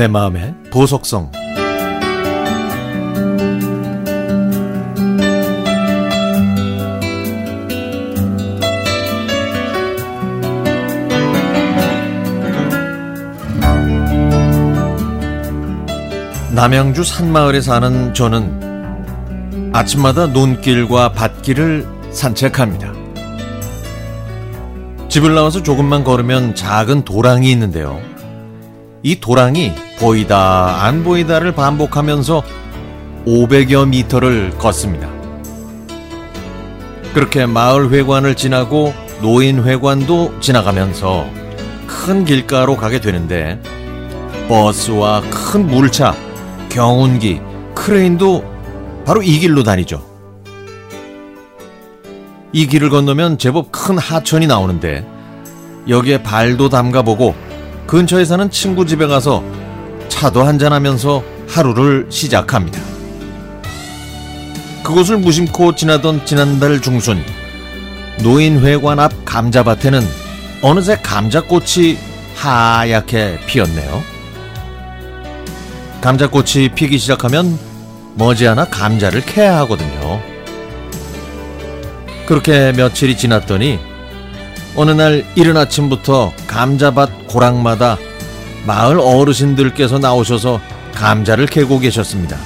내 마음의 보석성 남양주 산마을에 사는 저는 아침마다 논길과 밭길을 산책합니다. 집을 나와서 조금만 걸으면 작은 도랑이 있는데요. 이 도랑이 보이다 안 보이다를 반복하면서 500여 미터를 걷습니다. 그렇게 마을 회관을 지나고 노인 회관도 지나가면서 큰 길가로 가게 되는데 버스와 큰 물차, 경운기, 크레인도 바로 이 길로 다니죠. 이 길을 건너면 제법 큰 하천이 나오는데 여기에 발도 담가보고 근처에 사는 친구 집에 가서 차도 한잔하면서 하루를 시작합니다. 그곳을 무심코 지나던 지난달 중순 노인회관 앞 감자밭에는 어느새 감자꽃이 하얗게 피었네요. 감자꽃이 피기 시작하면 머지않아 감자를 캐야 하거든요. 그렇게 며칠이 지났더니 어느 날 이른 아침부터 감자밭 고랑마다 마을 어르신들께서 나오셔서 감자를 캐고 계셨습니다.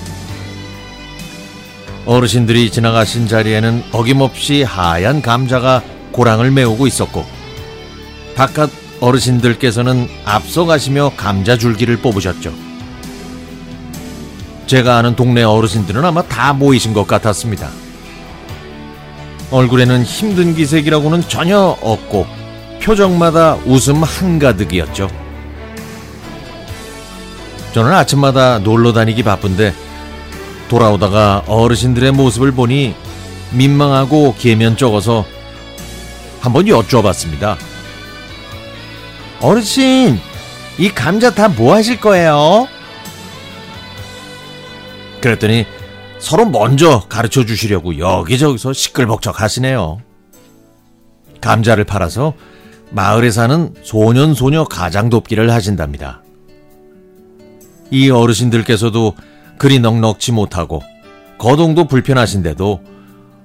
어르신들이 지나가신 자리에는 어김없이 하얀 감자가 고랑을 메우고 있었고 바깥 어르신들께서는 앞서가시며 감자 줄기를 뽑으셨죠. 제가 아는 동네 어르신들은 아마 다 모이신 것 같았습니다. 얼굴에는 힘든 기색이라고는 전혀 없고 표정마다 웃음 한가득이었죠. 저는 아침마다 놀러 다니기 바쁜데 돌아오다가 어르신들의 모습을 보니 민망하고 계면쩍어서 한번 여쭈어봤습니다. 어르신, 이 감자 다 뭐 하실 거예요? 그랬더니 서로 먼저 가르쳐 주시려고 여기저기서 시끌벅적 하시네요. 감자를 팔아서 마을에 사는 소년소녀 가장 돕기를 하신답니다. 이 어르신들께서도 그리 넉넉지 못하고 거동도 불편하신데도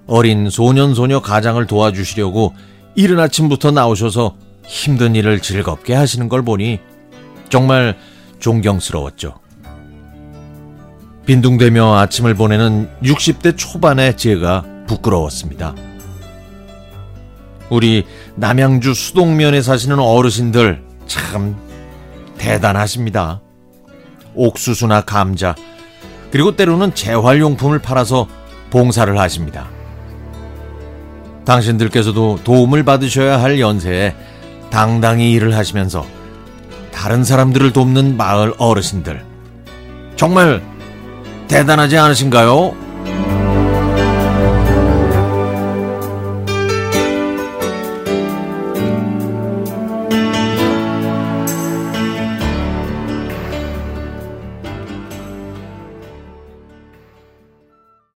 어린 소년소녀 가장을 도와주시려고 이른 아침부터 나오셔서 힘든 일을 즐겁게 하시는 걸 보니 정말 존경스러웠죠. 빈둥대며 아침을 보내는 60대 초반의 제가 부끄러웠습니다. 우리 남양주 수동면에 사시는 어르신들 참 대단하십니다. 옥수수나 감자, 그리고 때로는 재활용품을 팔아서 봉사를 하십니다. 당신들께서도 도움을 받으셔야 할 연세에 당당히 일을 하시면서 다른 사람들을 돕는 마을 어르신들. 정말 대단하지 않으신가요?